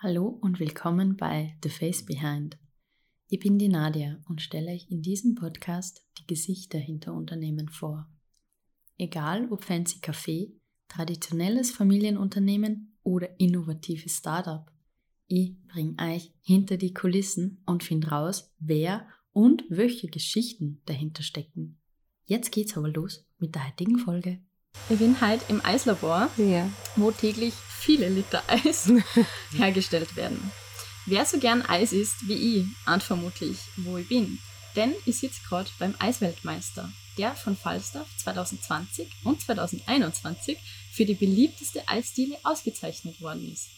Hallo und willkommen bei The Face Behind. Ich bin die Nadia und stelle euch in diesem Podcast die Gesichter hinter Unternehmen vor. Egal ob Fancy Café, traditionelles Familienunternehmen oder innovatives Startup. Ich bringe euch hinter die Kulissen und finde raus, wer und welche Geschichten dahinter stecken. Jetzt geht's aber los mit der heutigen Folge. Ich bin heute im Eislabor, Ja. wo täglich viele Liter Eis hergestellt werden. Wer so gern Eis isst wie ich, ahnt vermutlich, wo ich bin. Denn ich sitze gerade beim Eisweltmeister, der von Falstaff 2020 und 2021 für die beliebteste Eisdiele ausgezeichnet worden ist.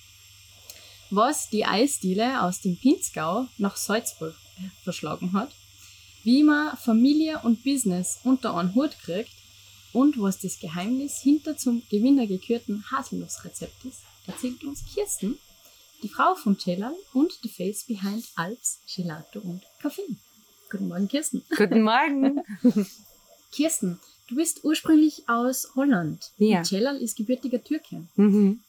Was die Eisdiele aus dem Pinzgau nach Salzburg verschlagen hat, wie man Familie und Business unter einen Hut kriegt und was das Geheimnis hinter zum Gewinner gekürten Haselnussrezept ist, erzählt uns Kirsten, die Frau von Celal und the face behind Alps, Gelato und Kaffee. Guten Morgen, Kirsten. Guten Morgen. Kirsten, du bist ursprünglich aus Holland. Ja. Und Celal ist gebürtiger Türke. Mhm.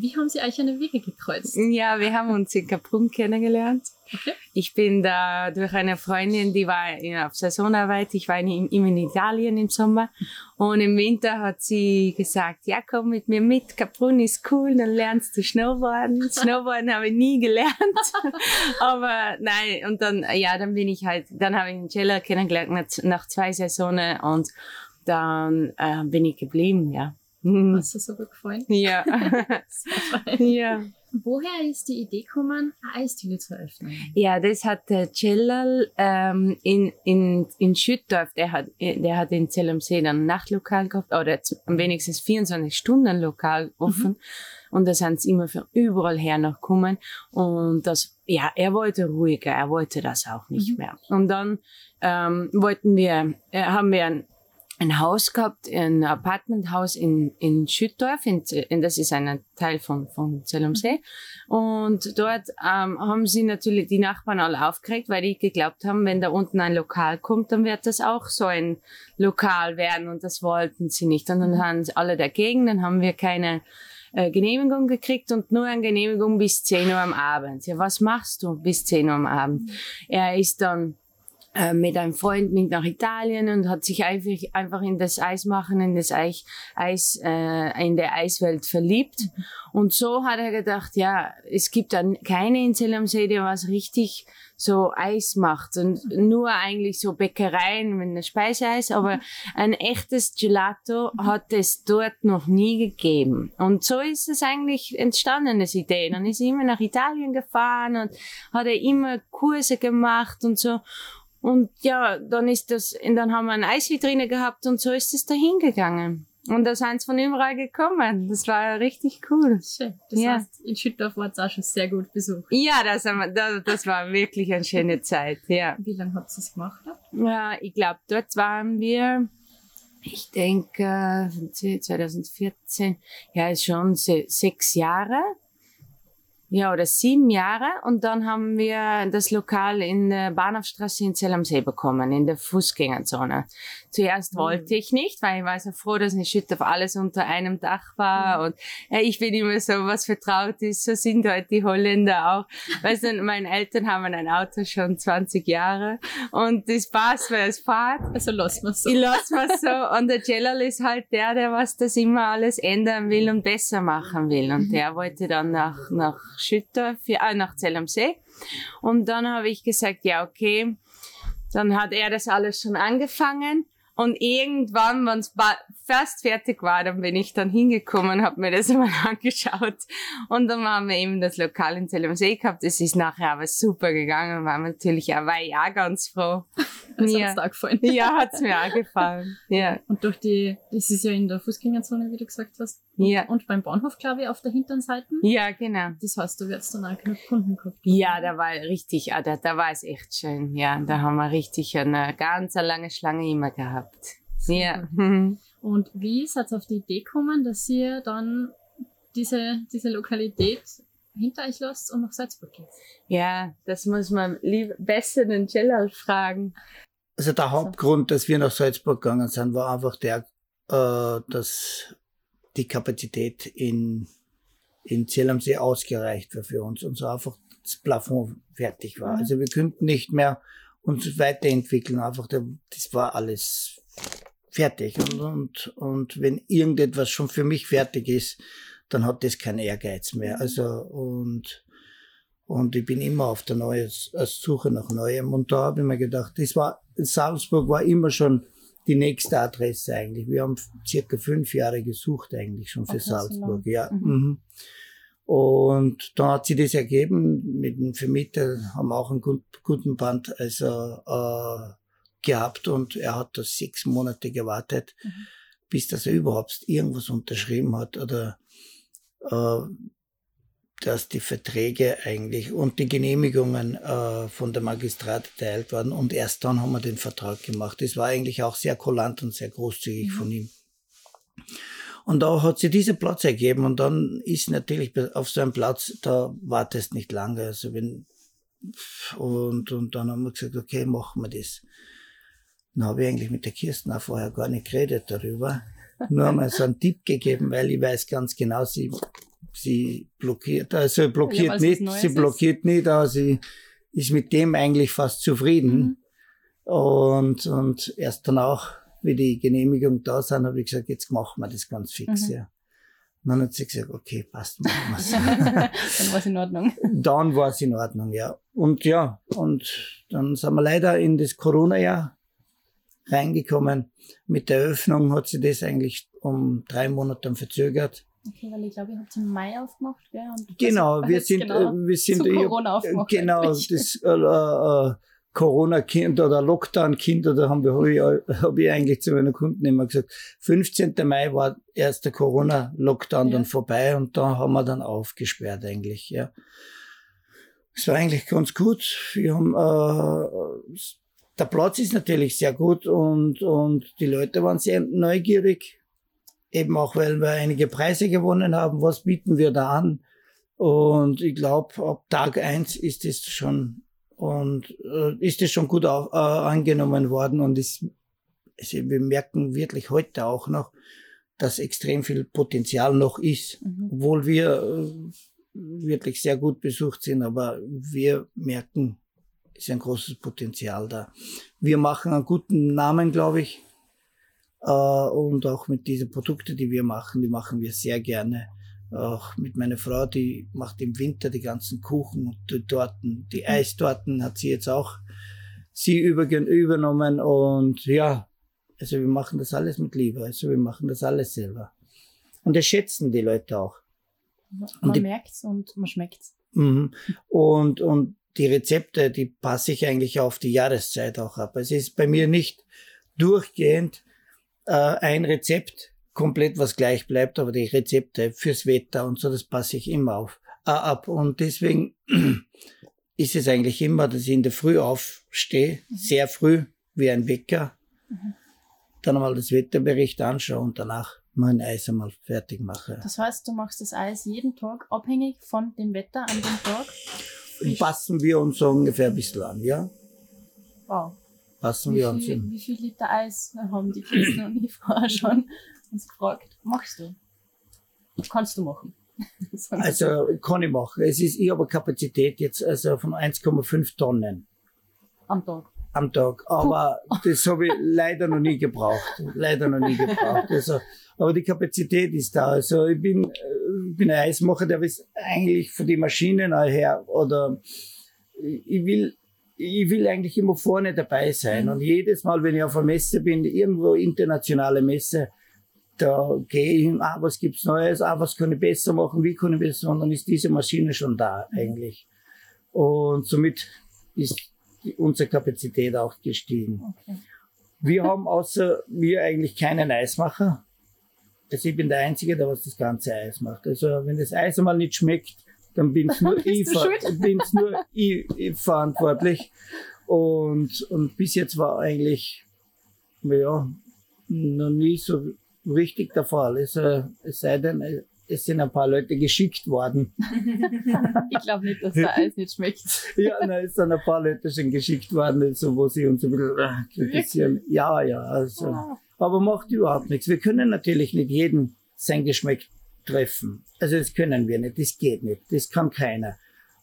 Wie haben sie euch eine Wege gekreuzt? Ja, wir haben uns in Kaprun kennengelernt. Okay. Ich bin da durch eine Freundin, die war auf Saisonarbeit. Ich war in, in Italien im Sommer. Und im Winter hat sie gesagt, ja, komm mit mir mit. Kaprun ist cool, dann lernst du Snowboarden. Snowboarden habe ich nie gelernt. Aber nein, und dann, ja, dann bin ich halt, dann habe ich einen Cellar kennengelernt nach, nach zwei Saisonen und dann äh, bin ich geblieben, ja. Mhm. Hast du so gut gefallen? Ja. Ja. Woher ist die Idee gekommen, eine Eisdiele zu öffnen? Ja, das hat der Cellal ähm, in, in, in Schüttorf, der hat, der hat in Zell am See dann ein Nachtlokal gehabt, oder am wenigstens 24 Stunden Lokal offen. Und da sind sie immer von überall her noch gekommen. Und das, ja, er wollte ruhiger, er wollte das auch nicht Mhm. mehr. Und dann ähm, wollten wir, äh, haben wir ein, ein Haus gehabt, ein Apartmenthaus in, in Schüttorf, in, in, das ist ein Teil von, von Zell am See. Und dort ähm, haben sie natürlich die Nachbarn alle aufgeregt, weil die geglaubt haben, wenn da unten ein Lokal kommt, dann wird das auch so ein Lokal werden und das wollten sie nicht. Und dann haben sie alle dagegen, dann haben wir keine äh, Genehmigung gekriegt und nur eine Genehmigung bis 10 Uhr am Abend. Ja, was machst du bis 10 Uhr am Abend? Er ist dann äh, mit einem Freund mit nach Italien und hat sich einfach, einfach in das Eismachen, in das Eis, Eis äh, in der Eiswelt verliebt. Und so hat er gedacht, ja, es gibt dann keine in Zell am See, die was richtig so Eis macht und nur eigentlich so Bäckereien mit einem Speiseeis, aber ein echtes Gelato hat es dort noch nie gegeben. Und so ist es eigentlich entstanden, das Idee. Dann ist er immer nach Italien gefahren und hat er immer Kurse gemacht und so. Und ja, dann ist das, und dann haben wir eine Eisvitrine gehabt und so ist es dahin gegangen. Und da sind sie von überall gekommen. Das war richtig cool. Schön. Das Ja. heißt, in Schüttorf war es auch schon sehr gut besucht. Ja, das, wir, das, das war wirklich eine schöne Zeit, ja. Wie lange habt ihr es gemacht? Ja, ich glaube, dort waren wir, ich denke, 2014, ja, ist schon se sechs Jahre. Ja, oder sieben Jahre. Und dann haben wir das Lokal in der Bahnhofstraße in Zell am See bekommen, in der Fußgängerzone. Zuerst Mhm. wollte ich nicht, weil ich war so froh, dass in Schüttorf alles unter einem Dach war. Und ja, ich bin immer so, was vertraut ist, so sind halt die Holländer auch. Weißt du, meine Eltern haben ein Auto schon 20 Jahre und das passt, weil es fährt. Also wir es so. Ich lass mal so. Und der Celal ist halt der, der was das immer alles ändern will und besser machen will. Und der wollte dann nach, nach Schüttorf, ja, äh, nach Zell am See. Und dann habe ich gesagt, ja, okay. Dann hat er das alles schon angefangen. Und irgendwann, wenn es fast fertig war, dann bin ich dann hingekommen und habe mir das einmal angeschaut. Und dann haben wir eben das Lokal in Zell am See gehabt. Es ist nachher aber super gegangen. War natürlich auch, war ich auch ganz froh. Das Ja. hat's da gefallen. Ja, hat's mir auch gefallen. Ja. Und durch die, das ist ja in der Fußgängerzone, wie du gesagt hast. Und, Ja. und beim Bahnhof, glaube ich, auf der hinteren Seite. Ja, genau. Das heißt, du wirst dann auch genug Kunden gehabt. Ja, da war richtig, ah, da, da war es echt schön. Ja, da haben wir richtig eine ganz lange Schlange immer gehabt. Ja. Und wie seid ihr auf die Idee gekommen, dass ihr dann diese, diese Lokalität hinter euch lasst und nach Salzburg geht? Ja, das muss man lieber besser den Celal fragen. Also der Hauptgrund, dass wir nach Salzburg gegangen sind, war einfach der, äh, dass die Kapazität in in Zell am See ausgereicht war für uns und so einfach das Plafond fertig war. Mhm. Also wir könnten nicht mehr uns weiterentwickeln, einfach da, das war alles fertig und, und, und wenn irgendetwas schon für mich fertig ist, dann hat das keinen Ehrgeiz mehr. Also und und ich bin immer auf der neuen auf Suche nach Neuem. Und da habe ich mir gedacht, das war Salzburg war immer schon die nächste Adresse eigentlich. Wir haben circa fünf Jahre gesucht eigentlich schon für Okay, so Salzburg. lang. Ja. Mhm. Mhm. Und dann hat sich das ergeben. Mit dem Vermieter haben wir auch einen gut, guten Band also, äh, gehabt und er hat da sechs Monate gewartet, Mhm. bis dass er überhaupt irgendwas unterschrieben hat oder äh, dass die Verträge eigentlich und die Genehmigungen äh, von der Magistrat erteilt waren und erst dann haben wir den Vertrag gemacht. Das war eigentlich auch sehr kulant und sehr großzügig Mhm. von ihm. Und da hat sich dieser Platz ergeben und dann ist natürlich auf so einem Platz, da wartest nicht lange. Also wenn, und, und dann haben wir gesagt, okay, machen wir das. Dann habe ich eigentlich mit der Kirsten auch vorher gar nicht geredet darüber. Nur mal so einen Tipp gegeben, weil ich weiß ganz genau, sie, sie blockiert, also blockiert nicht, sie ist. blockiert nicht, aber sie ist mit dem eigentlich fast zufrieden. Mhm. Und, und erst danach, wie die Genehmigung da sind, habe ich gesagt, jetzt machen wir das ganz fix, Mhm. ja. Und dann hat sie gesagt, okay, passt, machen wir's. Dann war es in Ordnung. dann war es in Ordnung, ja. Und ja, und dann sind wir leider in das Corona-Jahr reingekommen. Mit der Eröffnung hat sie das eigentlich um drei Monate verzögert. Okay, weil ich glaube, ihr habt es im Mai aufgemacht, gell? Und Genau, wir sind, genau äh, wir sind, zu hab- Corona aufgemacht. Genau, eigentlich. das äh, äh, Corona-Kind oder Lockdown-Kind, oder haben wir, habe ich, hab ich eigentlich zu meinen Kunden immer gesagt, 15. Mai war erst der Corona-Lockdown Ja. dann vorbei und da haben wir dann aufgesperrt eigentlich, ja. Es war eigentlich ganz gut. Wir haben, äh, der Platz ist natürlich sehr gut und, und die Leute waren sehr neugierig. Eben auch, weil wir einige Preise gewonnen haben. Was bieten wir da an? Und ich glaube, ab Tag eins ist es schon und äh, ist es schon gut auf, äh, angenommen worden und es, also wir merken wirklich heute auch noch, dass extrem viel Potenzial noch ist, Mhm. obwohl wir äh, wirklich sehr gut besucht sind, aber wir merken, ist ein großes Potenzial da. Wir machen einen guten Namen, glaube ich, äh, und auch mit diesen Produkten, die wir machen, die machen wir sehr gerne auch mit meiner Frau, die macht im Winter die ganzen Kuchen und die Torten, die Eistorten hat sie jetzt auch sie übergen- übernommen und ja, also wir machen das alles mit Liebe, also wir machen das alles selber. Und das schätzen die Leute auch. Man die- merkt's und man schmeckt's. Mhm. Und, und die Rezepte, die passe ich eigentlich auf die Jahreszeit auch ab. Es ist bei mir nicht durchgehend äh, ein Rezept komplett was gleich bleibt, aber die Rezepte fürs Wetter und so, das passe ich immer auf, äh, ab. Und deswegen ist es eigentlich immer, dass ich in der Früh aufstehe, sehr früh, wie ein Wecker, Mhm. dann einmal das Wetterbericht anschaue und danach mein Eis einmal fertig mache. Das heißt, du machst das Eis jeden Tag abhängig von dem Wetter an dem Tag. Passen wir uns so ungefähr ein bisschen an, ja? Wow. Passen Wie wir uns an. wie viel Liter Eis haben die Kirsten und ich vorher schon uns gefragt? Machst du? Kannst du machen. Also kann ich machen. Es ist, ich habe eine Kapazität jetzt also von 1,5 Tonnen am Tag. Am Tag. Aber das habe ich leider noch nie gebraucht. Leider noch nie gebraucht. Also, aber die Kapazität ist da. Also ich bin, ich bin ein Eismacher, der ist eigentlich von den Maschinen her oder ich will, ich will eigentlich immer vorne dabei sein. Und jedes Mal, wenn ich auf einer Messe bin, irgendwo internationale Messe, da gehe ich hin, ah, was gibt's Neues, ah, was kann ich besser machen, wie kann ich besser machen, dann ist diese Maschine schon da eigentlich. Und somit ist unsere Kapazität auch gestiegen. Okay. Wir haben außer mir eigentlich keinen Eismacher. Also ich bin der Einzige, der was das ganze Eis macht. Also wenn das Eis einmal nicht schmeckt, dann nur Bist ich, ver schuld? bin's nur ich, ich verantwortlich. Und, und bis jetzt war eigentlich, ja, noch nie so richtig der Fall. Also, es sei denn, es sind ein paar Leute geschickt worden. Ich glaube nicht, dass der Eis nicht schmeckt. Ja, nein, es sind ein paar Leute schon geschickt worden, so, wo sie uns ein bisschen äh, kritisieren. Ja, ja, also. Ah, Aber macht überhaupt nichts. Wir können natürlich nicht jedem sein Geschmack treffen. Also das können wir nicht, das geht nicht, das kann keiner.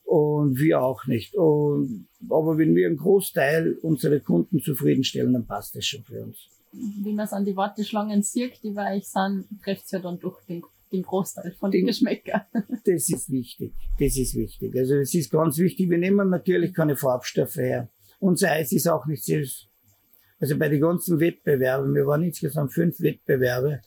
Und wir auch nicht. Und, aber wenn wir einen Großteil unserer Kunden zufriedenstellen, dann passt das schon für uns. Wie man es an die Warteschlangen sieht, die bei euch sind, trifft es ja dann durch den, den Großteil von den Geschmäckern. Das ist wichtig. Das ist wichtig. Also es ist ganz wichtig. Wir nehmen natürlich keine Farbstoffe her. Unser Eis ist auch nicht süß. Also bei den ganzen Wettbewerben, wir waren insgesamt fünf Wettbewerbe,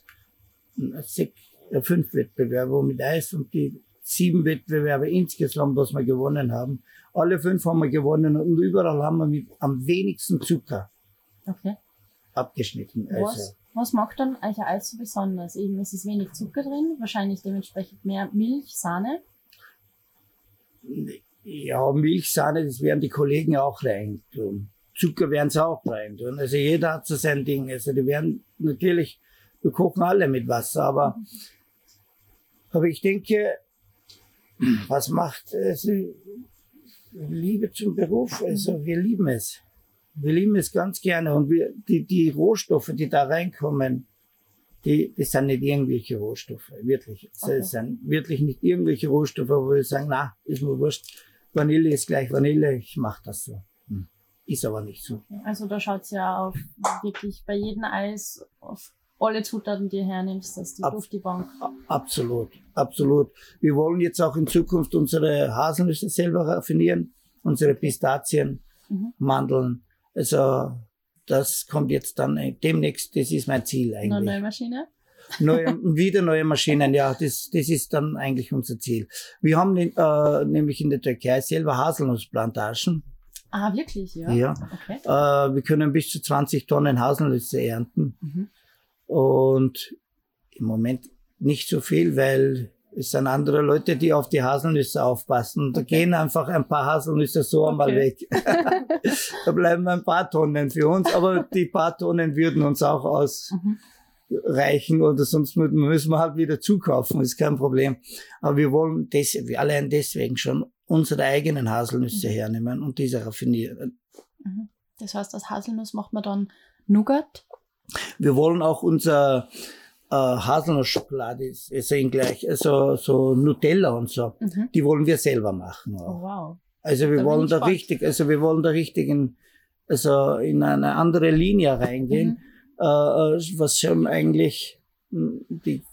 sechs, äh, fünf Wettbewerbe mit Eis und die sieben Wettbewerbe insgesamt, was wir gewonnen haben. Alle fünf haben wir gewonnen und überall haben wir mit am wenigsten Zucker Okay. Abgeschnitten. Was, Also, was macht dann euer Eis so besonders? Eben, es ist wenig Zucker drin, wahrscheinlich dementsprechend mehr Milch, Sahne. ja, Milchsahne, das werden die Kollegen auch rein tun. Zucker werden sie auch rein tun. Also jeder hat so sein Ding. Also die werden natürlich, wir kochen alle mit Wasser, aber, aber ich denke, was macht also, Liebe zum Beruf? Also wir lieben es. Wir lieben es ganz gerne und wir, die, die Rohstoffe, die da reinkommen, die, das sind nicht irgendwelche Rohstoffe, wirklich. Das Okay. sind wirklich nicht irgendwelche Rohstoffe, wo wir sagen, na, ist mir wurscht. Vanille ist gleich Vanille, ich mach das so. Hm. Ist aber nicht so. Also da schaut's ja auf wirklich bei jedem Eis auf alle Zutaten, die du hernimmst, dass die Ab- auf die Bank. Absolut, absolut. Wir wollen jetzt auch in Zukunft unsere Haselnüsse selber raffinieren, unsere Pistazien, Mhm. Mandeln. Also das kommt jetzt dann äh, demnächst, das ist mein Ziel Eine neue eigentlich. Maschine. Neue, wieder neue Maschinen, ja, das, das ist dann eigentlich unser Ziel. Wir haben äh, nämlich in der Türkei selber Haselnussplantagen. Ah, wirklich, ja. Ja. Okay. Äh, wir können bis zu 20 Tonnen Haselnüsse ernten. Mhm. Und im Moment nicht so viel, weil es sind andere Leute, die auf die Haselnüsse aufpassen. Da Okay. gehen einfach ein paar Haselnüsse so einmal Okay. weg. da bleiben ein paar Tonnen für uns, aber die paar Tonnen würden uns auch ausreichen Mhm. oder sonst mü- müssen wir halt wieder zukaufen, ist kein Problem. Aber wir wollen des, allein deswegen schon unsere eigenen Haselnüsse Mhm. hernehmen und diese raffinieren. Mhm. Das heißt, aus Haselnuss macht man dann Nougat. Wir wollen auch unser äh, Haselnussschokolade, ist, ist gleich, also so Nutella und so, Mhm. die wollen wir selber machen. Oh, wow. Also wir Da wollen da gespannt. richtig, also wir wollen da richtig in, also in eine andere Linie reingehen, Mhm. äh, äh, was schon eigentlich mh, die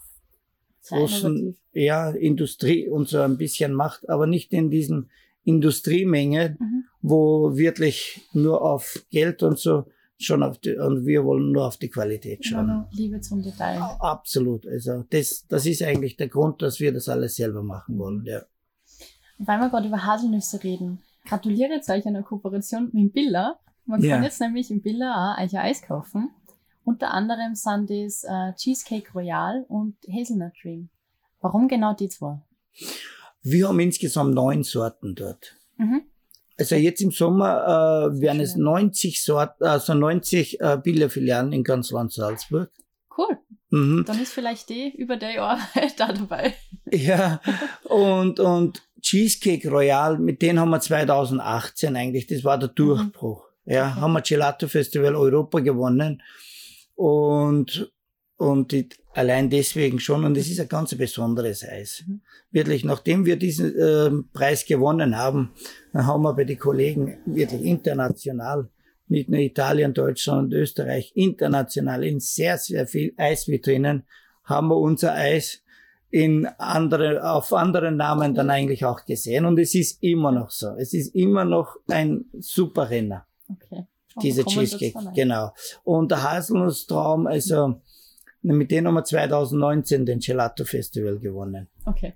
Sehr großen innovativ. ja, Industrie und so ein bisschen macht, aber nicht in diesen Industriemenge, Mhm. wo wirklich nur auf Geld und so schon auf die, und wir wollen nur auf die Qualität schauen. noch Liebe zum Detail. Absolut. Also das, das ist eigentlich der Grund, dass wir das alles selber machen wollen. Ja. Weil wir gerade über Haselnüsse reden, gratuliere jetzt euch einer Kooperation mit Billa. Man Ja. kann jetzt nämlich im Billa auch euch Eis kaufen. Unter anderem sind das äh, Cheesecake Royal und Hazelnut Dream. Warum genau die zwei? Wir haben insgesamt neun Sorten dort. Mhm. Also jetzt im Sommer äh, werden es schön. 90 Sorten, also 90 äh, Billa-Filialen in ganz Land Salzburg. Cool. Mhm. Dann ist vielleicht die über die Arbeit da dabei. Ja, und, und Cheesecake Royal, mit denen haben wir 2018 eigentlich, das war der Durchbruch. Ja, Okay. haben wir Gelato Festival Europa gewonnen und, und die, allein deswegen schon. Und es ist ein ganz besonderes Eis. Mhm. Wirklich, nachdem wir diesen ähm, Preis gewonnen haben, haben wir bei den Kollegen wirklich international, nicht nur Italien, Deutschland und Österreich, international in sehr, sehr viel Eisvitrinen, haben wir unser Eis in andere, auf anderen Namen dann eigentlich auch gesehen. Und es ist immer noch so. Es ist immer noch ein super Renner, Okay. Dazu Cheesecake. Genau. Und der Haselnusstraum, also, mit denen haben wir 2019 den Gelato Festival gewonnen. Okay.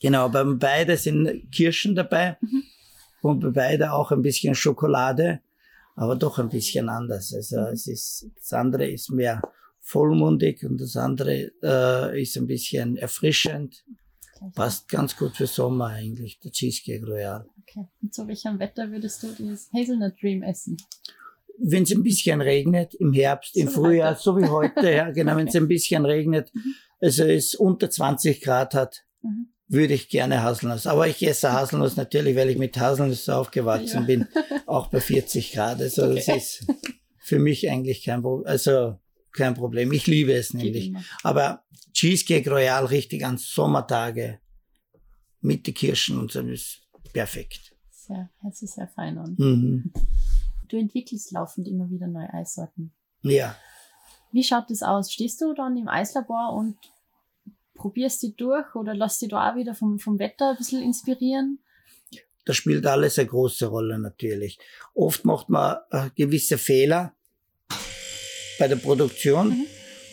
Genau, bei beide sind Kirschen dabei Mhm. und bei beide auch ein bisschen Schokolade, aber doch ein bisschen anders. Also Mhm. es ist, das andere ist mehr vollmundig und das andere äh, ist ein bisschen erfrischend. Gleich. Passt ganz gut für Sommer eigentlich, der Cheesecake Royal. Okay. Und zu welchem Wetter würdest du das Hazelnut Dream essen? Wenn es ein bisschen regnet im Herbst, im So Frühjahr, heute. so wie heute, ja genau, wenn es ein bisschen regnet, Mhm. also es unter 20 Grad hat, Mhm. würde ich gerne Haselnuss. Aber ich esse Haselnuss natürlich, weil ich mit Haselnuss aufgewachsen Ja. bin, auch bei 40 Grad. Also das Okay. ist für mich eigentlich kein Problem. Also kein Problem. Ich liebe es nämlich. Aber Cheesecake Royal richtig an Sommertage mit den Kirschen und so, das ist perfekt. Sehr, hört sich sehr fein an. Mhm. Du entwickelst laufend immer wieder neue Eissorten. Ja, Wie schaut das aus? Stehst du dann im Eislabor und probierst die durch oder lässt dich da auch wieder vom, vom Wetter ein bisschen inspirieren? da spielt alles eine große Rolle natürlich. Oft macht man äh, gewisse Fehler bei der Produktion Mhm.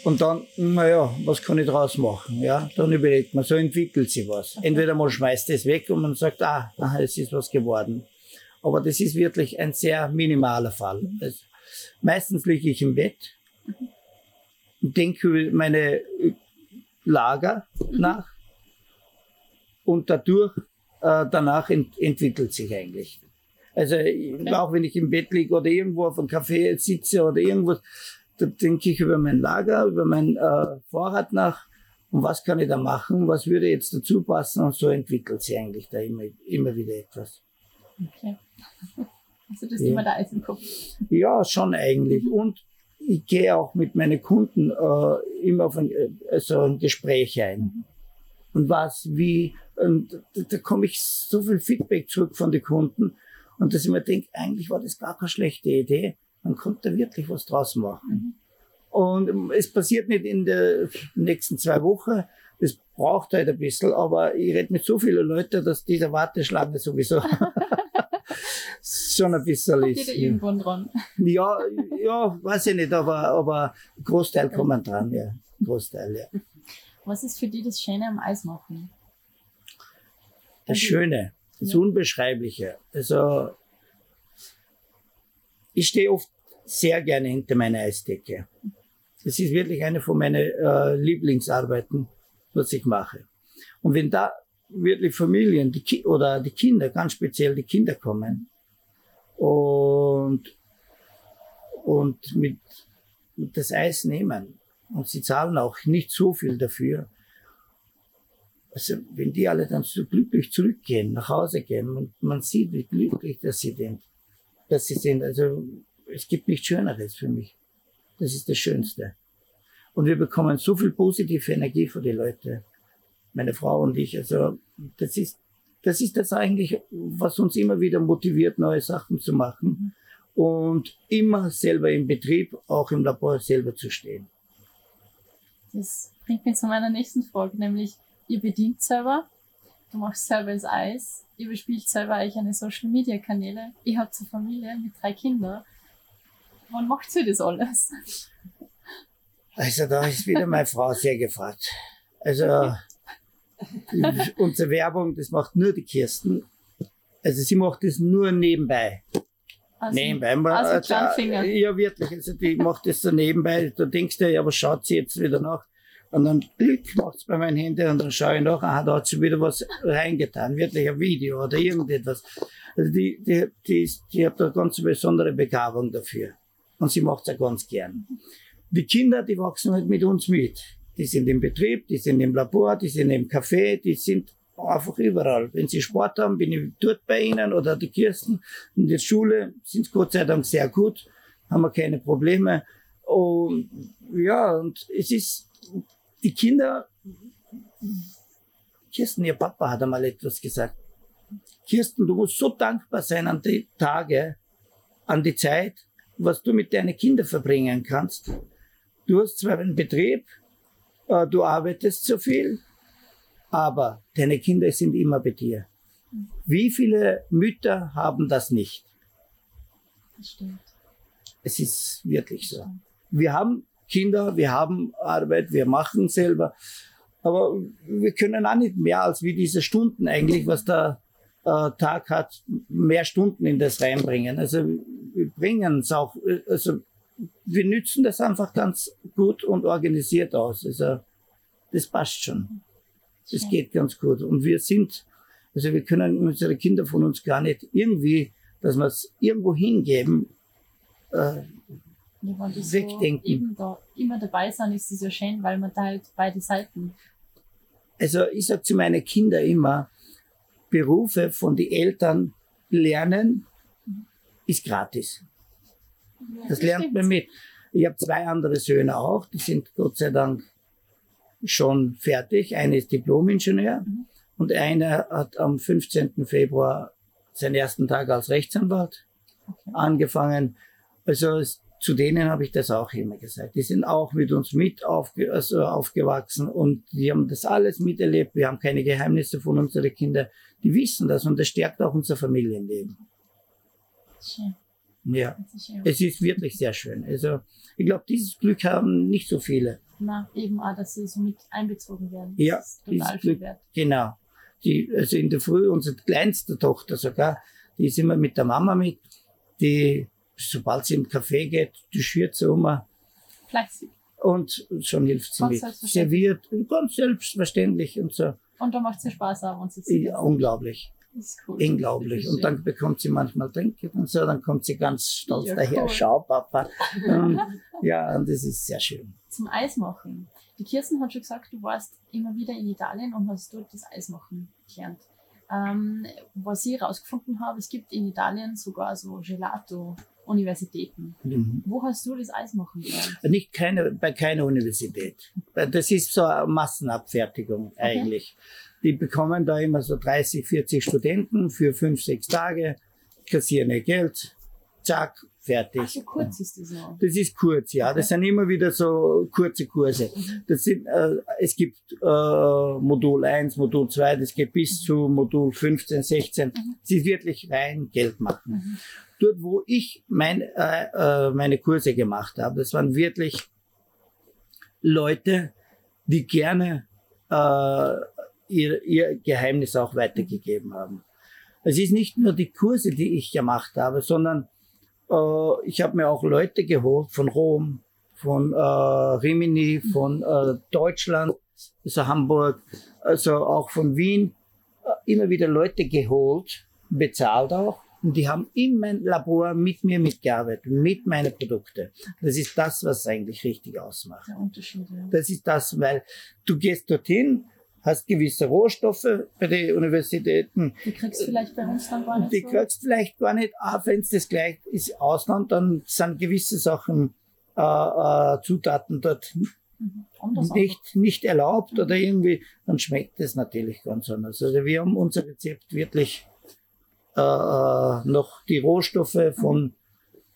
und dann, naja, was kann ich draus machen? Ja, dann überlegt man, so entwickelt sich was. Entweder man schmeißt es weg und man sagt, ah, es ist was geworden. Aber das ist wirklich ein sehr minimaler Fall. Es, meistens liege ich im Bett und denke über meine äh, Lager nach und dadurch äh, danach ent entwickelt sich eigentlich. Also auch wenn ich im Bett liege oder irgendwo auf einem Café sitze oder irgendwas, da denke ich über mein Lager, über mein äh, Vorrat nach und was kann ich da machen, was würde jetzt dazu passen und so entwickelt sich eigentlich da immer, immer wieder etwas. Okay. Also das ist Ja. immer da Eis im Kopf. Ja, schon eigentlich. Und ich gehe auch mit meinen Kunden äh, immer auf ein, äh, so ein Gespräch ein. Und was, wie, und da, da komme ich so viel Feedback zurück von den Kunden und dass ich mir denke, eigentlich war das gar keine schlechte Idee. Man konnte da wirklich was draus machen. Und ähm, es passiert nicht in den nächsten zwei Wochen. Das braucht halt ein bisschen, aber ich rede mit so vielen Leuten, dass diese Warteschlange sowieso schon ein bisschen Kommt ist. jeder Ja. irgendwann dran. Ja, ja, weiß ich nicht, aber, aber Großteil kommen dran, ja. Großteil, ja. Was ist für dich das Schöne am Eismachen? Das Schöne, das Ja. Unbeschreibliche. Also, ich stehe oft sehr gerne hinter meiner Eisdecke. Das ist wirklich eine von meinen äh, Lieblingsarbeiten, was ich mache. Und wenn da wirklich Familien die Ki oder die Kinder, ganz speziell die Kinder kommen und, und mit, mit das Eis nehmen und sie zahlen auch nicht so viel dafür, also wenn die alle dann so glücklich zurückgehen, nach Hause gehen und man sieht, wie glücklich dass sie sind, dass sie sind, also es gibt nichts Schöneres für mich. Das ist das Schönste. Und wir bekommen so viel positive Energie von den Leuten, meine Frau und ich. Also das ist das ist das eigentlich, was uns immer wieder motiviert, neue Sachen zu machen und immer selber im Betrieb, auch im Labor selber zu stehen. Das bringt mich zu meiner nächsten Frage, nämlich ihr bedient selber, du machst selber das Eis, ihr bespielt selber euch eine Social Media Kanäle, ihr habt eine Familie mit drei Kindern. Wann macht ihr das alles? Also da ist wieder meine Frau sehr gefragt. Also unsere Werbung, das macht nur die Kirsten. Also sie macht das nur nebenbei. Also, nebenbei. Man, also Zahnfinger. ja, wirklich. Also die macht das so nebenbei. Da denkst du, ja, was schaut sie jetzt wieder nach? Und dann Klick macht's bei meinem Handy und dann schaue ich nach, aha, da hat sie wieder was reingetan, wirklich ein Video oder irgendetwas. Also die, die, die, die hat eine ganz besondere Begabung dafür. Und sie macht's auch ganz gern. Die Kinder, die wachsen halt mit uns mit. Die sind im Betrieb, die sind im Labor, die sind im Café, die sind einfach überall. Wenn sie Sport haben, bin ich dort bei ihnen oder die Kirsten. In der Schule sind Gott sei Dank sehr gut, haben wir keine Probleme. Und ja, und es ist, die Kinder, Kirsten, ihr Papa hat einmal etwas gesagt. Kirsten, du musst so dankbar sein an die Tage, an die Zeit, was du mit deinen Kindern verbringen kannst. Du hast zwar einen Betrieb, du arbeitest so viel, aber deine Kinder sind immer bei dir. Wie viele Mütter haben das nicht? Das stimmt. Es ist wirklich so. Wir haben Kinder, wir haben Arbeit, wir machen selber, aber wir können auch nicht mehr als wie diese Stunden eigentlich, was der äh, Tag hat, mehr Stunden in das reinbringen. Also wir bringen es auch, äh, also wir nützen das einfach ganz gut und organisiert aus. Also das passt schon. Das geht ganz gut. Und wir sind, also wir können unsere Kinder von uns gar nicht irgendwie, dass wir es irgendwo hingeben, äh, so Wegdenken. eben da immer dabei sind, ist das ja schön, weil man teilt beide Seiten. Also ich sage zu meinen Kindern immer, Berufe von den Eltern lernen ist gratis. Das lernt man mit. Ich habe zwei andere Söhne auch, die sind Gott sei Dank schon fertig. Eine ist Diplom-Ingenieur Mhm. und einer hat am 15. Februar seinen ersten Tag als Rechtsanwalt Okay. angefangen. Also zu denen habe ich das auch immer gesagt. Die sind auch mit uns mit aufge, also aufgewachsen und die haben das alles miterlebt. Wir haben keine Geheimnisse von unseren Kindern. Die wissen das und das stärkt auch unser Familienleben. Schön. Ja, es ist wirklich sehr schön. Also ich glaube, dieses Glück haben nicht so viele. Na, eben auch, dass sie so mit einbezogen werden. Ja, Das ist total Glück. wert. Genau. Die, also in der Früh, unsere kleinste Tochter sogar, die ist immer mit der Mama mit. Die, sobald sie im Café geht, die schürt sie um Fleißig. und schon hilft sie mit. Serviert, ganz selbstverständlich und so. Und da macht es Spaß auch, wenn sie. Ja, unglaublich, cool. unglaublich. Und dann bekommt sie manchmal Trinken und so, dann kommt sie ganz stolz Ja, daher, cool. schau Papa. Und, ja, und das ist sehr schön. Zum Eismachen. Die Kirsten hat schon gesagt, du warst immer wieder in Italien und hast dort das Eismachen gelernt. Ähm, was ich herausgefunden habe, es gibt in Italien sogar so Gelato-Universitäten. Mhm. Wo hast du das Eismachen gelernt? Nicht keine, bei keiner Universität. Weil Das ist so eine Massenabfertigung eigentlich. Die bekommen da immer so 30, 40 Studenten für fünf, sechs Tage, kassieren ihr Geld, zack, fertig. Ach, so kurz ist das noch. Das ist kurz, ja. Das sind immer wieder so kurze Kurse. Das sind, äh, es gibt äh, Modul 1, Modul 2, das geht bis zu Modul 15, 16. Es ist wirklich rein Geld machen. Mhm. Dort, wo ich mein, äh, äh, meine Kurse gemacht habe, das waren wirklich Leute, die gerne äh, ihr, ihr Geheimnis auch weitergegeben haben. Es ist nicht nur die Kurse, die ich gemacht habe, sondern äh, ich habe mir auch Leute geholt von Rom, von äh, Rimini, von äh, Deutschland, also Hamburg, also auch von Wien, äh, immer wieder Leute geholt, bezahlt auch. Und die haben in mein Labor mit mir mitgearbeitet, mit meinen Produkten. Das ist das, was eigentlich richtig ausmacht. Der Unterschied. Ja. Das ist das, weil du gehst dorthin, hast gewisse Rohstoffe bei den Universitäten, Die kriegst du vielleicht bei uns dann gar nicht die so. kriegst vielleicht gar nicht, auch wenn es das gleich ist, Ausland, dann sind gewisse Sachen, äh, äh, Zutaten dort Mhm. Nicht, nicht erlaubt oder irgendwie, dann schmeckt es natürlich ganz anders. Also wir haben unser Rezept wirklich äh, äh, noch die Rohstoffe von,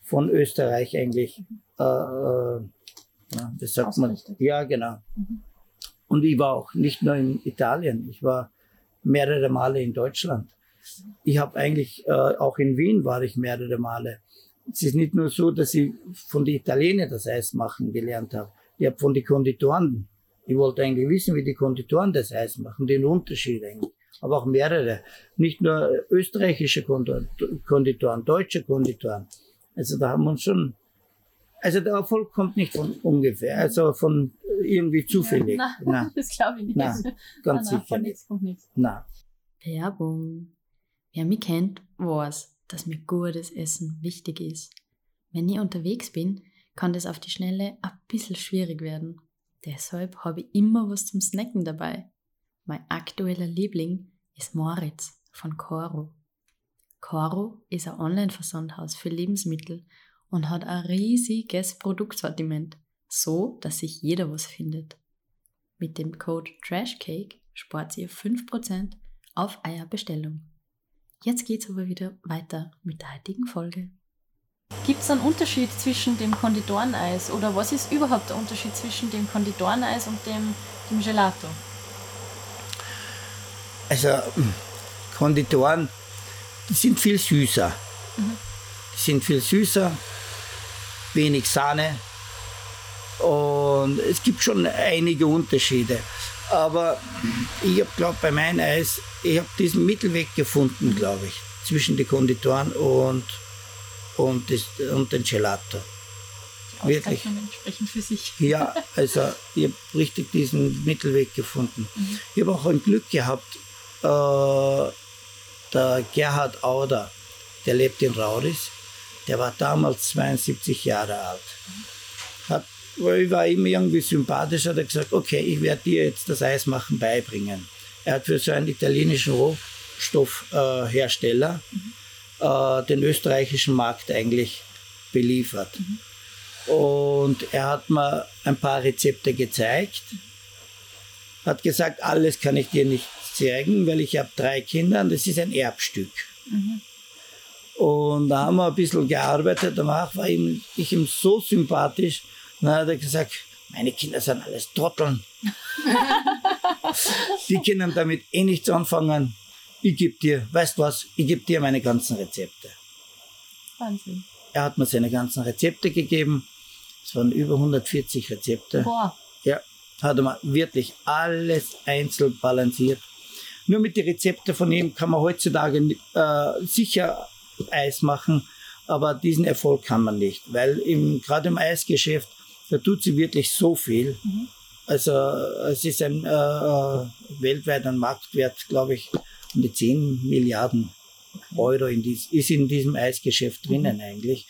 von Österreich eigentlich, äh, äh, ja, das sagt man, ja genau. Mhm. Und ich war auch nicht nur in Italien, ich war mehrere Male in Deutschland. Ich habe eigentlich, äh, auch in Wien war ich mehrere Male. Es ist nicht nur so, dass ich von den Italienern das Eis machen gelernt habe. Ich habe von den Konditoren. Ich wollte eigentlich wissen, wie die Konditoren das Eis machen, den Unterschied eigentlich. Aber auch mehrere. Nicht nur österreichische Konditoren, deutsche Konditoren. Also da haben wir uns schon, also der Erfolg kommt nicht von ungefähr, also von irgendwie zufällig. Ja, Na, das glaube ich nicht. Nein, ganz nein, sicher Von nicht. nichts. Na, Werbung. Wer mich kennt, weiß, dass mir gutes Essen wichtig ist. Wenn ich unterwegs bin, kann das auf die Schnelle ein bisschen schwierig werden. Deshalb habe ich immer was zum Snacken dabei. Mein aktueller Liebling ist Moritz von Coro. Coro ist ein Online-Versandhaus für Lebensmittel und hat ein riesiges Produktsortiment, so dass sich jeder was findet. Mit dem Code TRASHCAKE spart ihr 5% auf eurer Bestellung. Jetzt geht's aber wieder weiter mit der heutigen Folge. Gibt es einen Unterschied zwischen dem Konditoreneis oder was ist überhaupt der Unterschied zwischen dem Konditoreneis und dem, dem Gelato? also Konditoren, die sind viel süßer. Mhm. Die sind viel süßer, wenig Sahne und es gibt schon einige Unterschiede. Aber ich habe, glaube bei meinem Eis, ich habe diesen Mittelweg gefunden, glaube ich, zwischen den Konditoren und, und, das, und den Gelato. Die Wirklich? Sprechen für sich. Ja, also ich habe richtig diesen Mittelweg gefunden. Mhm. Ich habe auch ein Glück gehabt, äh, der Gerhard Auder, der lebt in Rauris, der war damals 72 Jahre alt. Hat, weil ich war ihm irgendwie sympathisch, hat er gesagt, okay, ich werde dir jetzt das Eismachen beibringen. Er hat für so einen italienischen Rohstoffhersteller äh, äh, den österreichischen Markt eigentlich beliefert. Und er hat mir ein paar Rezepte gezeigt. hat gesagt, alles kann ich dir nicht zeigen, weil ich habe drei Kinder und das ist ein Erbstück. Und da haben wir ein bisschen gearbeitet, danach war ich ihm so sympathisch, dann hat er gesagt, meine Kinder sind alles Trotteln. Die können damit eh nichts anfangen. Ich gebe dir, weißt was, ich gebe dir meine ganzen Rezepte. Wahnsinn. Er hat mir seine ganzen Rezepte gegeben. Es waren über 140 Rezepte. Boah. Ja, hat er mir wirklich alles einzeln balanciert. Nur mit den Rezepten von ihm kann man heutzutage äh, sicher Eis machen, aber diesen Erfolg kann man nicht, weil im, gerade im Eisgeschäft, da tut sie wirklich so viel. Also es ist ein äh, äh, weltweit ein Marktwert, glaube ich, um die 10 Milliarden Euro in dies, ist in diesem Eisgeschäft drinnen eigentlich.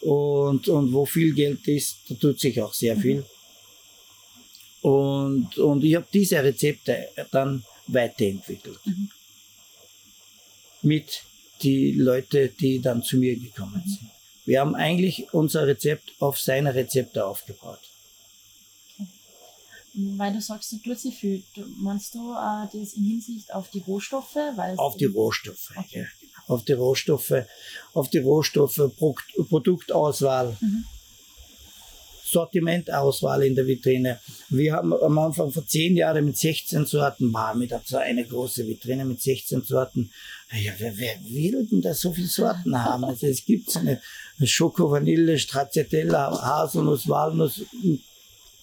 Und, und wo viel Geld ist, da tut sich auch sehr viel. Und, und ich habe diese Rezepte dann weiterentwickelt. Mit die Leute, die dann zu mir gekommen sind. Wir haben eigentlich unser Rezept auf seine Rezepte aufgebaut. Weil du sagst, du tut sich viel. Meinst du äh, das in Hinsicht auf die Rohstoffe? Auf die Rohstoffe. Okay. Ja. Auf die Rohstoffe, auf die Rohstoffe, Pro Produktauswahl, Mhm. Sortimentauswahl in der Vitrine. Wir haben am Anfang vor zehn Jahren mit 16 Sorten, war mit so eine große Vitrine mit 16 Sorten. Ja, wer, wer will denn da so viele Sorten haben? Also es gibt eine Schoko, Vanille, Stracciatella, Haselnuss, Walnuss.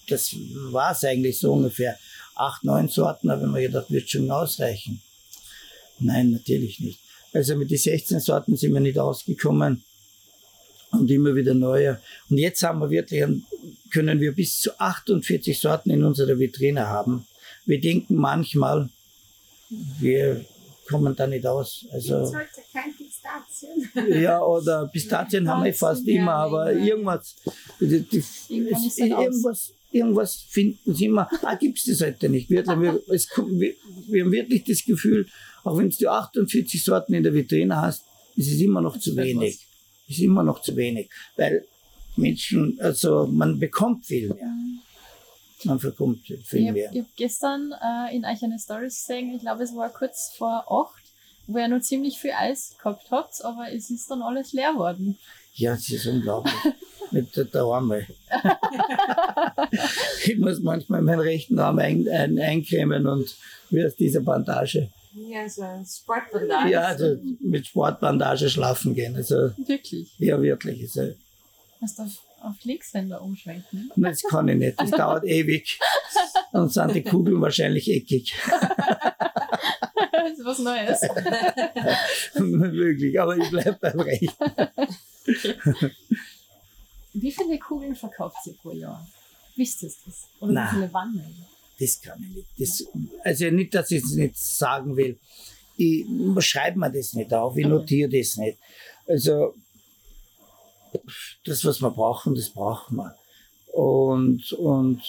Das war's eigentlich so ungefähr. Acht, neun Sorten, habe ich mir gedacht, wird schon ausreichen. Nein, natürlich nicht. Also mit den 16 Sorten sind wir nicht ausgekommen und immer wieder neue. Und jetzt haben wir wirklich, können wir bis zu 48 Sorten in unserer Vitrine haben. Wir denken manchmal, wir kommen da nicht aus. Also, kein Pistazien. ja, oder Pistazien haben wir fast Ja, immer, aber ja. irgendwas, die, die, es, irgendwas, irgendwas finden sie immer, ah, gibt's das heute nicht. Wirklich, wir, es, kommt- wir, wir haben wirklich das Gefühl, auch wenn du 48 Sorten in der Vitrine hast, ist es immer noch zu fehlt wenig. Ist immer noch zu wenig. Weil Menschen, also man bekommt viel mehr. Man bekommt viel Ich habe mehr. hab gestern äh, in euch eine Story gesehen, ich glaube, es war kurz vor acht, wo ihr noch ziemlich viel Eis gehabt habt, aber es ist dann alles leer worden. Ja, es ist unglaublich. Mit der, der Arme. ich muss manchmal meinen rechten Arm ein, ein, eincremen und wie aus dieser Bandage. Ja, so Sportbandage. Ja, also mit Sportbandage schlafen gehen. Also, Wirklich. ja, wirklich. Also, Hast du auf, auf Linkshänder umschwenken? das kann ich nicht. Das dauert ewig. Und sind die Kugeln wahrscheinlich eckig. das ist was Neues. Wirklich. Aber ich bleibe beim Recht. Wie viele Kugeln verkauft ihr pro Jahr? Wisst ihr das? Oder Nein. wie viele Wannen? Das kann ich nicht. Das, also nicht, dass ich es nicht sagen will. Ich schreibe mir das nicht auf, ich notiere das nicht. Also das, was wir brauchen, das brauchen wir. Und, und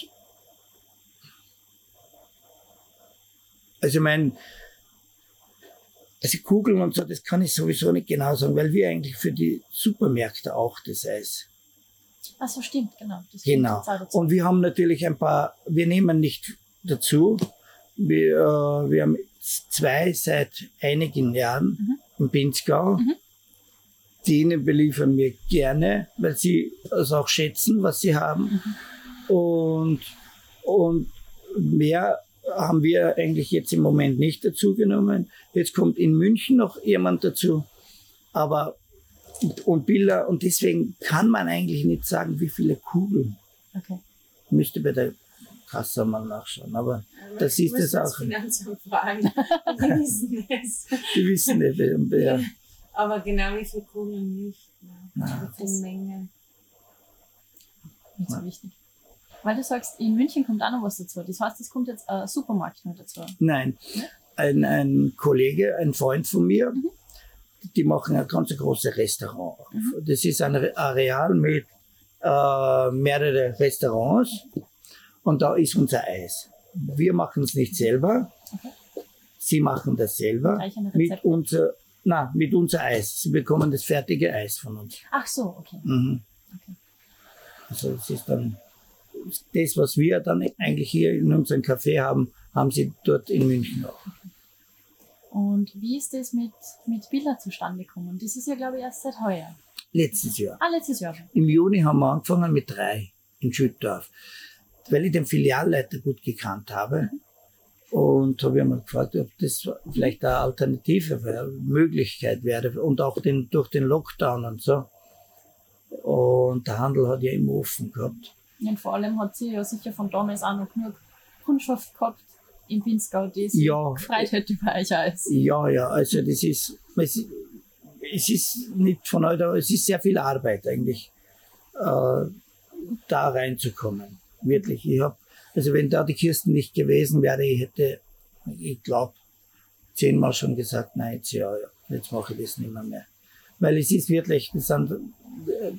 also ich meine, also Kugeln und so, das kann ich sowieso nicht genau sagen, weil wir eigentlich für die Supermärkte auch das Eis Ach so, stimmt, genau. Das Genau. Und wir haben natürlich ein paar, wir nehmen nicht dazu. Wir, äh, wir haben zwei seit einigen Jahren Mhm. im Pinzgau. Mhm. Denen beliefern wir gerne, weil sie es auch schätzen, was sie haben. Mhm. Und, und mehr haben wir eigentlich jetzt im Moment nicht dazu genommen. Jetzt kommt in München noch jemand dazu. Aber und Bilder und deswegen kann man eigentlich nicht sagen, wie viele Kugeln. Okay. Müsste bei der Kasse mal nachschauen. Aber Aber das ist das auch. Finanzamt fragen. Die wissen es. die wissen nicht, wer, wer. Aber genau wie viele Kugeln nicht. Ne? Nein. Wie viele Mengen. Nicht so wichtig. Weil du sagst, in München kommt auch noch was dazu. Das heißt, es kommt jetzt ein Supermarkt noch dazu. Nein, ein, ein Kollege, ein Freund von mir, Mhm. die machen ein ganz großes Restaurant. auf. Das ist ein Re- Areal mit äh, mehrere Restaurants und da ist unser Eis. Wir machen es nicht selber, sie machen das selber mit unser, na, mit unser Eis. Sie bekommen das fertige Eis von uns. Ach so, okay. Mhm. Okay. Also es ist dann das, was wir dann eigentlich hier in unserem Café haben, haben sie dort in München auch. Und wie ist das mit, mit Billa zustande gekommen? Das ist ja, glaube ich, erst seit heuer. Letztes Jahr. Ah, letztes Jahr schon. Im Juni haben wir angefangen mit drei in Schüttdorf, weil ich den Filialleiter gut gekannt habe. Und habe ich mir gefragt, ob das vielleicht eine Alternative wäre, Möglichkeit wäre und auch den, durch den Lockdown und so. Und der Handel hat ja immer offen gehabt. Und vor allem hat sie ja sicher von damals auch noch genug Kundschaft gehabt im Pinzgau, die sich Ja. gefreut hätte über euch alles. Ja, ja, also das ist, es, ist nicht von heute, es ist sehr viel Arbeit eigentlich, äh, da reinzukommen. Wirklich. Ich hab, also wenn da die Kirsten nicht gewesen wäre, ich hätte, ich glaube, zehnmal schon gesagt, nein, jetzt, ja, ja, jetzt mache ich das nicht mehr, mehr. Weil es ist wirklich, das sind,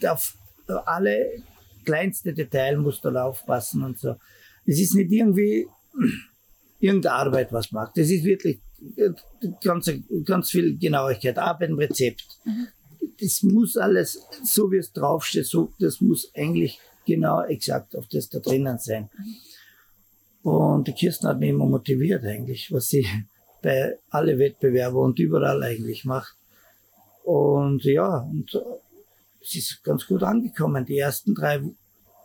äh, auf alle kleinste Detail muss da aufpassen und so. Es ist nicht irgendwie irgendeine Arbeit, was macht. Das ist wirklich äh, ganz, ganz viel Genauigkeit, auch beim Rezept. Das muss alles, so wie es draufsteht, so, das muss eigentlich genau exakt auf das da drinnen sein. Und die Kirsten hat mich immer motiviert eigentlich, was sie bei alle Wettbewerber und überall eigentlich macht. Und ja, und äh, es ist ganz gut angekommen. Die ersten drei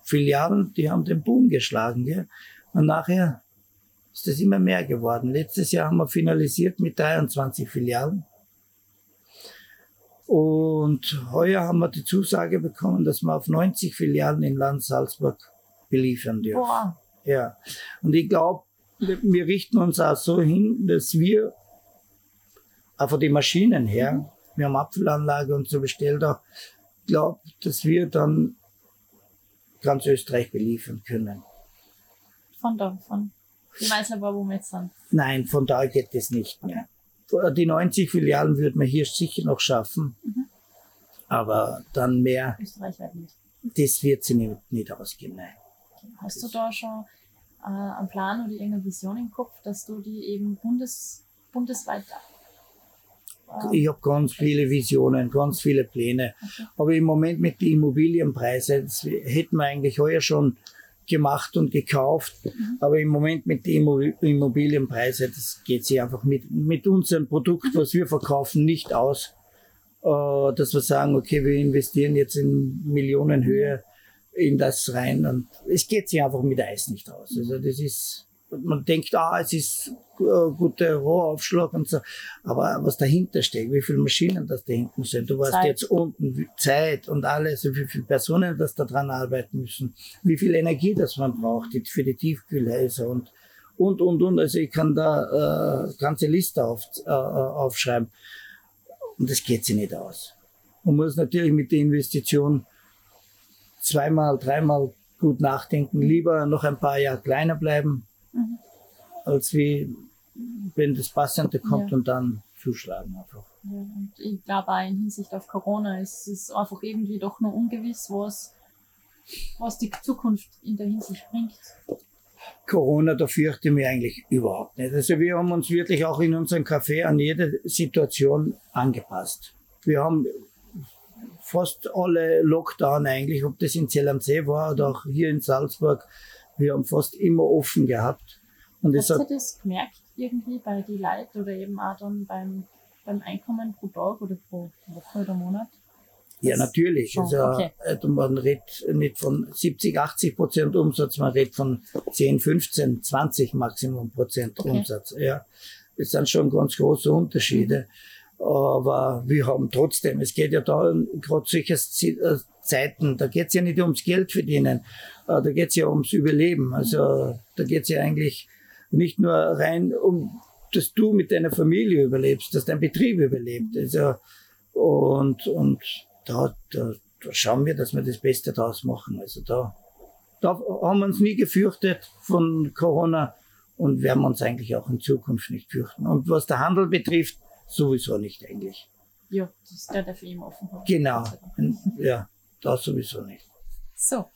Filialen, die haben den Boom geschlagen. Gell? Und nachher ist das immer mehr geworden. Letztes Jahr haben wir finalisiert mit 23 Filialen. Und heuer haben wir die Zusage bekommen, dass wir auf 90 Filialen in Land Salzburg beliefern dürfen. Boah, Ja. Und ich glaube, wir richten uns auch so hin, dass wir auch von den Maschinen her, wir haben Apfelanlage und so bestellt auch, glaube, dass wir dann ganz Österreich beliefern können. von da, von die wo wir jetzt sind. Nein, von da geht es nicht mehr. Die 90 Filialen würden wir hier sicher noch schaffen. Aber dann mehr, Österreichweit nicht. das wird sie nicht, nicht ausgehen. Nein. Hast du da schon äh, einen Plan oder irgendeine Vision im Kopf, dass du die eben bundes, bundesweit Ich habe ganz viele Visionen, ganz viele Pläne. Aber im Moment mit den Immobilienpreisen, das hätten wir eigentlich heuer schon gemacht und gekauft. Aber im Moment mit den Immo- Immobilienpreisen, das geht sich einfach mit, mit unserem Produkt, was wir verkaufen, nicht aus. Äh, dass wir sagen, okay, wir investieren jetzt in Millionenhöhe in das rein. Und es geht sich einfach mit Eis nicht aus. Also das ist, man denkt, ah, es ist äh, guter Rohaufschlag und so. Aber was dahinter steckt, wie viele Maschinen das da hinten sind. Du weißt Zeit. jetzt unten Zeit und alles, wie viele Personen das da dran arbeiten müssen, wie viel Energie das man braucht für die Tiefkühlhäuser und und und und. Also ich kann da äh, ganze Liste auf, äh, aufschreiben. Und das geht sich nicht aus. Man muss natürlich mit der Investition zweimal, dreimal gut nachdenken. Lieber noch ein paar Jahre kleiner bleiben, Mhm. als wie wenn das Passende kommt Ja. und dann zuschlagen einfach. Ja, und ich glaube auch in Hinsicht auf Corona ist es einfach irgendwie doch noch ungewiss, was, was die Zukunft in der Hinsicht bringt. Corona, da fürchte ich mich eigentlich überhaupt nicht. Also wir haben uns wirklich auch in unserem Café an jede Situation angepasst. Wir haben fast alle Lockdown eigentlich, ob das in Zell am See war oder auch hier in Salzburg, wir haben fast immer offen gehabt. Und Habt hat ihr das gemerkt irgendwie bei die Leute oder eben auch dann beim, beim Einkommen pro Tag oder pro Woche oder Monat? Ja, natürlich. schon, Also, okay. äh, man redet nicht von 70, 80 Prozent Umsatz, man redet von 10, 15, 20 Maximum Prozent Okay. Umsatz. Ja, das sind schon ganz große Unterschiede. Aber wir haben trotzdem, es geht ja da gerade solche äh, Zeiten, da geht's ja nicht ums Geld verdienen, äh, da geht's ja ums Überleben. Also da geht's ja eigentlich nicht nur rein um, dass du mit deiner Familie überlebst, dass dein Betrieb überlebt. Also, und, und da, da, da schauen wir, dass wir das Beste draus machen. Also da, da haben wir uns nie gefürchtet von Corona und werden uns eigentlich auch in Zukunft nicht fürchten. Und was der Handel betrifft, sowieso nicht eigentlich. Ja, das der darf ich immer offen haben. Genau. Ja, da sowieso nicht. So,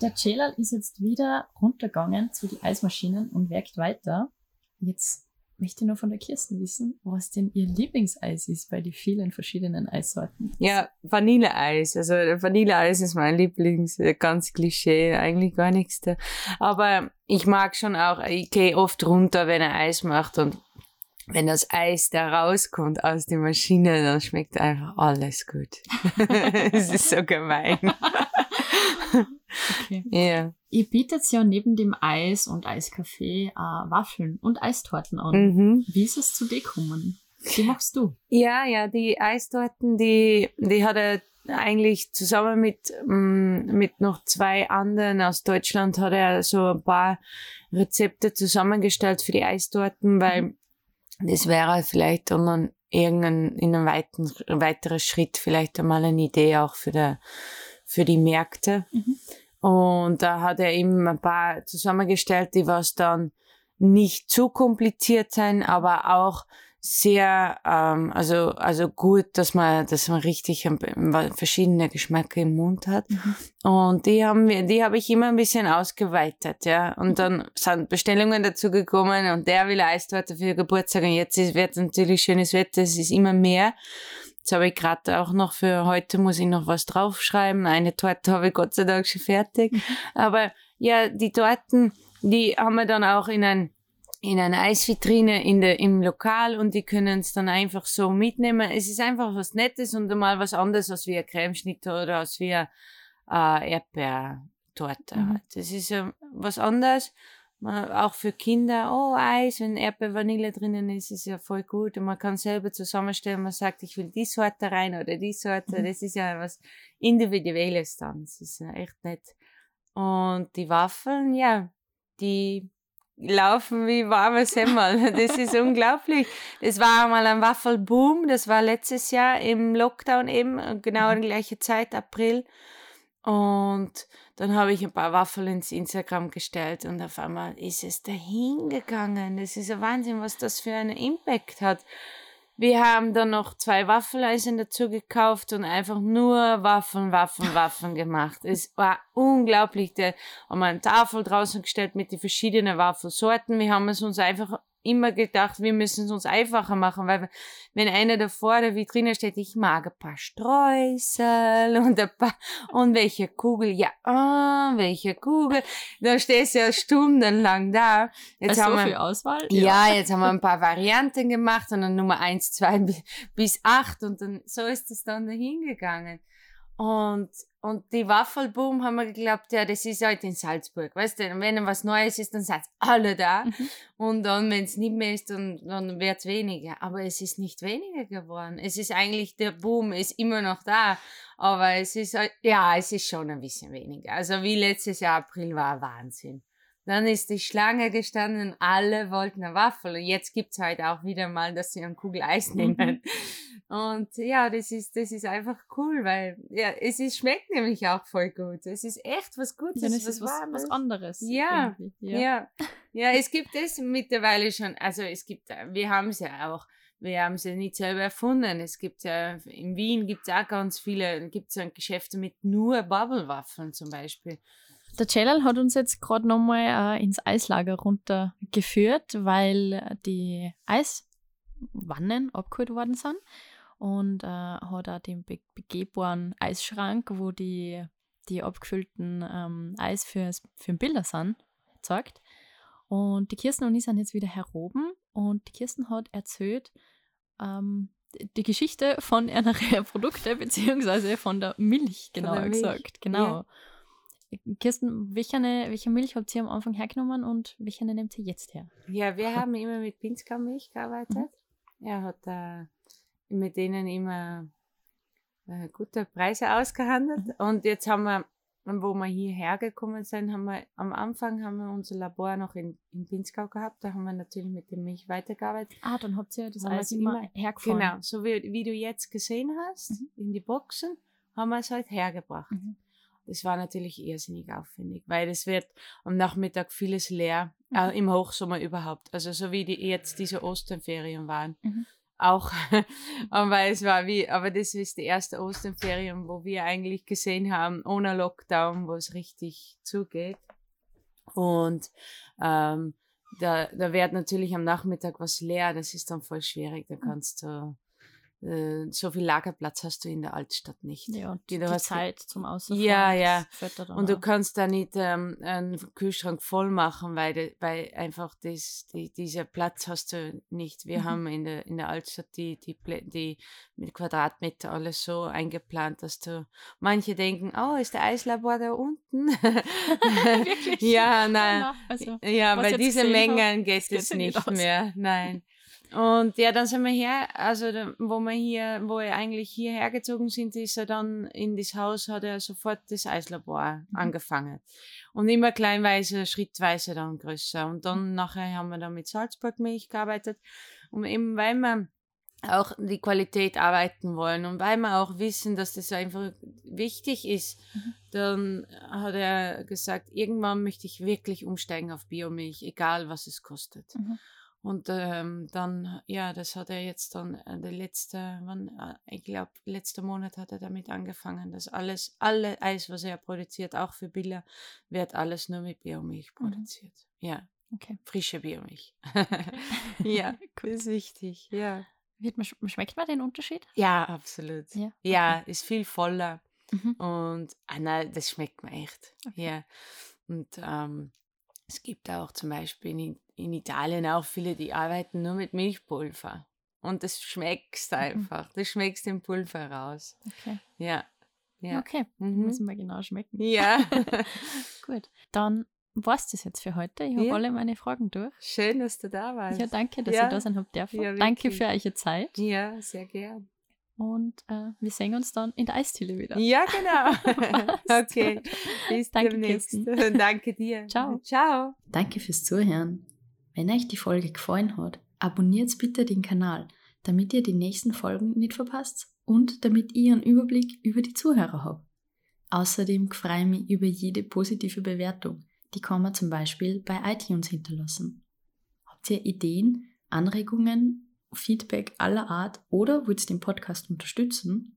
der Celal ist jetzt wieder runtergegangen zu den Eismaschinen und werkt weiter. Jetzt möchte noch von der Kirsten wissen, was denn ihr Lieblingseis ist bei den vielen verschiedenen Eissorten. Ja, Vanilleeis. Also Vanilleeis ist mein Lieblings, äh, ganz Klischee, eigentlich gar nichts da. Aber ich mag schon auch, ich gehe oft runter, wenn er Eis macht und wenn das Eis da rauskommt aus der Maschine, dann schmeckt einfach alles gut. Es ist so gemein. Okay. Ja. Ihr bietet ja neben dem Eis und Eiskaffee äh, Waffeln und Eistorten an. Mhm. Wie ist es zu dir gekommen? Wie machst du? Ja, ja, die Eistorten, die, die hat er eigentlich zusammen mit, mm, mit noch zwei anderen aus Deutschland hat er so ein paar Rezepte zusammengestellt für die Eistorten, weil das wäre vielleicht dann ein- irgendein, in einem weiten, weiteren Schritt vielleicht einmal eine Idee auch für, der, für die Märkte. Und da hat er eben ein paar zusammengestellt, die was dann nicht zu kompliziert sein, aber auch sehr, ähm, also, also gut, dass man, dass man richtig verschiedene Geschmäcker im Mund hat. Und die haben wir, die habe ich immer ein bisschen ausgeweitet, ja. Und dann sind Bestellungen dazu gekommen und der will Eistorte für Geburtstag und jetzt ist, wird natürlich schönes Wetter, es ist immer mehr. Jetzt habe ich gerade auch noch für heute muss ich noch was draufschreiben. Eine Torte habe ich Gott sei Dank schon fertig. Aber ja, die Torten, die haben wir dann auch in ein in eine Eisvitrine in der, im Lokal und die können es dann einfach so mitnehmen. Es ist einfach was Nettes und mal was anderes als wie ein Cremeschnitt oder als wie eine äh, Erdbeertorte. Mhm. Das ist ja was anderes. Man, auch für Kinder, oh, Eis, wenn Erdbeer Vanille drinnen ist, ist ja voll gut. Und man kann selber zusammenstellen, man sagt, ich will die Sorte rein oder die Sorte. Mhm. Das ist ja was Individuelles dann. Das ist ja echt nett. Und die Waffeln, ja, die laufen wie warme Semmel. Das ist unglaublich. Das war einmal ein Waffelboom. Das war letztes Jahr im Lockdown eben, genau in gleicher Zeit, April. Und dann habe ich ein paar Waffeln ins Instagram gestellt und auf einmal ist es dahin gegangen. Das ist ein Wahnsinn, was das für einen Impact hat. Wir haben dann noch zwei Waffeleisen dazu gekauft und einfach nur Waffeln, Waffeln, Waffeln gemacht. Es war unglaublich. Da haben wir eine Tafel draußen gestellt mit den verschiedenen Waffelsorten. Wir haben es uns einfach immer gedacht, wir müssen es uns einfacher machen, weil wenn einer da vor der Vitrine steht, ich mag ein paar Streusel und ein paar, und welche Kugel, ja, ah, welche Kugel, da stehst du ja stundenlang da. Jetzt Bei haben so wir, viel Auswahl? ja, jetzt haben wir ein paar Varianten gemacht und dann Nummer eins, zwei bi- bis acht und dann so ist es dann dahin gegangen. Und, und die Waffelboom haben wir geglaubt, ja, das ist halt in Salzburg, weißt du, wenn was Neues ist, dann sind alle da. Mhm. Und dann, wenn es nicht mehr ist, dann, dann wird es weniger. Aber es ist nicht weniger geworden. Es ist eigentlich, der Boom ist immer noch da. Aber es ist, halt- ja, es ist schon ein bisschen weniger. Also wie letztes Jahr April war Wahnsinn. Dann ist die Schlange gestanden, alle wollten eine Waffel. Und jetzt gibt's halt auch wieder mal, dass sie eine Kugel Eis nehmen. Und ja, das ist, das ist einfach cool, weil ja, es ist, schmeckt nämlich auch voll gut. Es ist echt was Gutes. Dann ist es was, Warmes. was anderes. Ja, irgendwie. Ja. ja, es gibt es mittlerweile schon. Also es gibt, äh, wir haben es ja auch. Wir haben sie nicht selber erfunden. Es gibt ja, in Wien gibt es auch ganz viele, gibt es Geschäfte mit nur Bubblewaffeln zum Beispiel. Der Celal hat uns jetzt gerade nochmal äh, ins Eislager runtergeführt, weil äh, die Eiswannen abgeholt worden sind und äh, hat auch den be begehbaren Eisschrank, wo die, die abgefüllten ähm, Eis fürs, für Bilder sind, gezeigt. Und die Kirsten und ich sind jetzt wieder heroben und die Kirsten hat erzählt, ähm, die Geschichte von einer Produkte, beziehungsweise von der Milch, Milch, gesagt. Genau. Kirsten, welche, welche Milch habt ihr am Anfang hergenommen und welche nehmt ihr jetzt her? Ja, wir haben immer mit Pinzgau-Milch gearbeitet. Mhm. Er hat äh, mit denen immer äh, gute Preise ausgehandelt. Mhm. Und jetzt haben wir, wo wir hierher gekommen sind, haben wir am Anfang haben wir unser Labor noch in, in Pinzgau gehabt. Da haben wir natürlich mit der Milch weitergearbeitet. Ah, dann habt ihr das Haben wir Eis es immer, immer- hergefahren. Genau, so wie, wie du jetzt gesehen hast, Mhm. in die Boxen, haben wir es halt hergebracht. Mhm. Das war natürlich irrsinnig aufwendig, weil es wird am Nachmittag vieles leer, äh, Mhm. im Hochsommer überhaupt. Also so wie die jetzt diese Osternferien waren. Mhm. Auch, aber es war wie, aber das ist die erste Osternferien, wo wir eigentlich gesehen haben, ohne Lockdown, wo es richtig zugeht. Und ähm, da, da wird natürlich am Nachmittag was leer, das ist dann voll schwierig. Da kannst du, so viel Lagerplatz hast du in der Altstadt nicht. Ja, und Die die, Zeit zum Ausfahren. Ja, ja. Und du kannst da nicht ähm, einen Kühlschrank voll machen, weil, de, weil einfach das, die, dieser Platz hast du nicht. Wir Mhm. haben in der, in der Altstadt die, die, die mit Quadratmeter alles so eingeplant, dass du manche denken, oh, ist der Eislabor da unten? Wirklich? ja, nein. Also, Ja, bei ich jetzt diese gesehen hab, Mengen geht es nicht nicht mehr. Nein. Und ja, dann sind wir her, also wo wir hier, wo wir eigentlich hierher gezogen sind, ist er dann in das Haus, hat er sofort das Eislabor Mhm. angefangen. Und immer kleinweise, schrittweise dann größer. Und dann nachher haben wir dann mit Salzburgmilch gearbeitet. Und eben weil wir auch die Qualität arbeiten wollen und weil wir auch wissen, dass das einfach wichtig ist, Mhm. dann hat er gesagt, irgendwann möchte ich wirklich umsteigen auf Biomilch, egal was es kostet. Mhm. Und ähm, dann, ja, das hat er jetzt dann, äh, der letzte, wann, äh, ich glaube, letzter Monat hat er damit angefangen, dass alles, alle Eis, was er produziert, auch für Billa, wird alles nur mit Biomilch Mhm. produziert. Ja, okay. frische Biomilch. ja, das ist wichtig, ja. Wird man, sch- schmeckt man den Unterschied? Ja, absolut. Ja, Ja, ist viel voller. Mhm. Und ah, nein, das schmeckt mir echt. Okay. Ja. Und ähm, es gibt auch zum Beispiel in, in Italien auch viele, die arbeiten nur mit Milchpulver. Und das schmeckst Mhm. einfach. Das schmeckst im Pulver raus. Okay. Ja. Ja. Okay, Mhm. müssen wir genau schmecken. Ja. Gut, dann war's das jetzt für heute. Ich habe Ja. alle meine Fragen durch. Schön, dass du da warst. Ja, danke, dass Ja. ich da sein habe. Ja, danke für eure Zeit Ja, sehr gern. Und äh, wir sehen uns dann in der Eisdiele wieder. Ja, genau. Okay. Bis Danke, demnächst. Kirsten. Danke dir. Ciao. Ciao. Danke fürs Zuhören. Wenn euch die Folge gefallen hat, abonniert bitte den Kanal, damit ihr die nächsten Folgen nicht verpasst und damit ihr einen Überblick über die Zuhörer habt. Außerdem freue ich mich über jede positive Bewertung. Die kann man zum Beispiel bei iTunes hinterlassen. Habt ihr Ideen, Anregungen, Feedback aller Art oder wollt den Podcast unterstützen?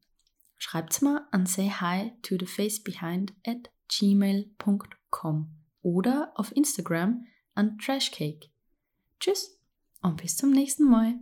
Schreibt's mir an sayhi to the face behind at gmail.com oder auf Instagram an Trashcake. Tschüss und bis zum nächsten Mal.